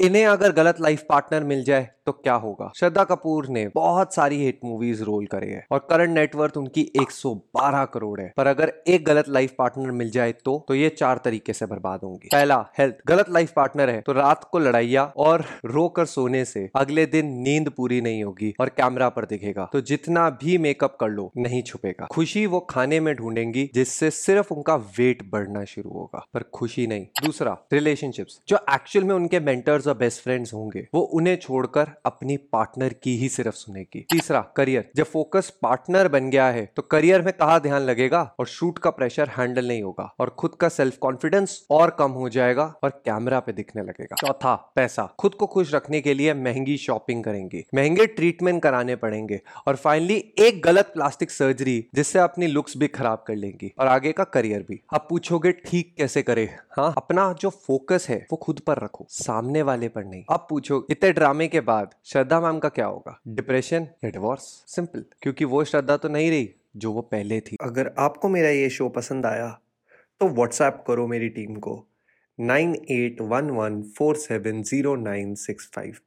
इन्हें अगर गलत लाइफ पार्टनर मिल जाए तो क्या होगा? श्रद्धा कपूर ने बहुत सारी हिट मूवीज़ रोल करे है और करंट नेटवर्थ उनकी 112 करोड़ है। पर अगर एक गलत लाइफ पार्टनर मिल जाए तो तो ये चार तरीके से बर्बाद होंगी। पहला हेल्थ गलत लाइफ पार्टनर है तो रात को लड़ाइया और रोकर सोने से अगले दिन नींद पूरी नहीं होगी और कैमरा पर दिखेगा। तो जितना भी मेकअप कर लो, नहीं छुपेगा। खुशी वो खाने में ढूंढेंगी जिससे सिर्फ़ उनका वेट बढ़ना शुरू होगा। पर खुशी नहीं। दूसरा रिलेशनशिप्स जो एक्चुअल में उनके मेंटर्स और बेस्ट फ्रेंड्स होंगे, वो उन्हें छोड़कर अपनी पार्टनर की ही सिर्फ़ सुनेगी। तीसरा, करियर। जब फोकस पार्टनर बन गया है तो करियर में कहा ध्यान लगेगा और शूट का प्रेशर हैंडल नहीं होगा और खुद का सेल्फ कॉन्फिडेंस और कम हो जाएगा और कैमरा पे दिखने लगेगा। चौथा, पैसा। खुद को खुश रखने के लिए महँगी शॉपिंग करेंगे, महँगे ट्रीटमेंट कराने पड़ेंगे और फाइनली एक गलत प्लास्टिक सर्जरी जिससे अपनी लुक्स भी खराब कर लेंगी और आगे का करियर भी। आप पूछोगे, ठीक कैसे करे? हाँ अपना जो फोकस है, वो खुद पर रखो, सामने वाले पर नहीं। अब पूछो, इतने ड्रामे के बाद श्रद्धा मैम का क्या होगा? डिप्रेशन या डिवोर्स सिंपल क्योंकि वो श्रद्धा तो नहीं रही जो वो पहले थी। अगर आपको मेरा ये शो पसंद आया तो व्हाट्सएप करो मेरी टीम को। Nine eight one one four seven zero nine six five.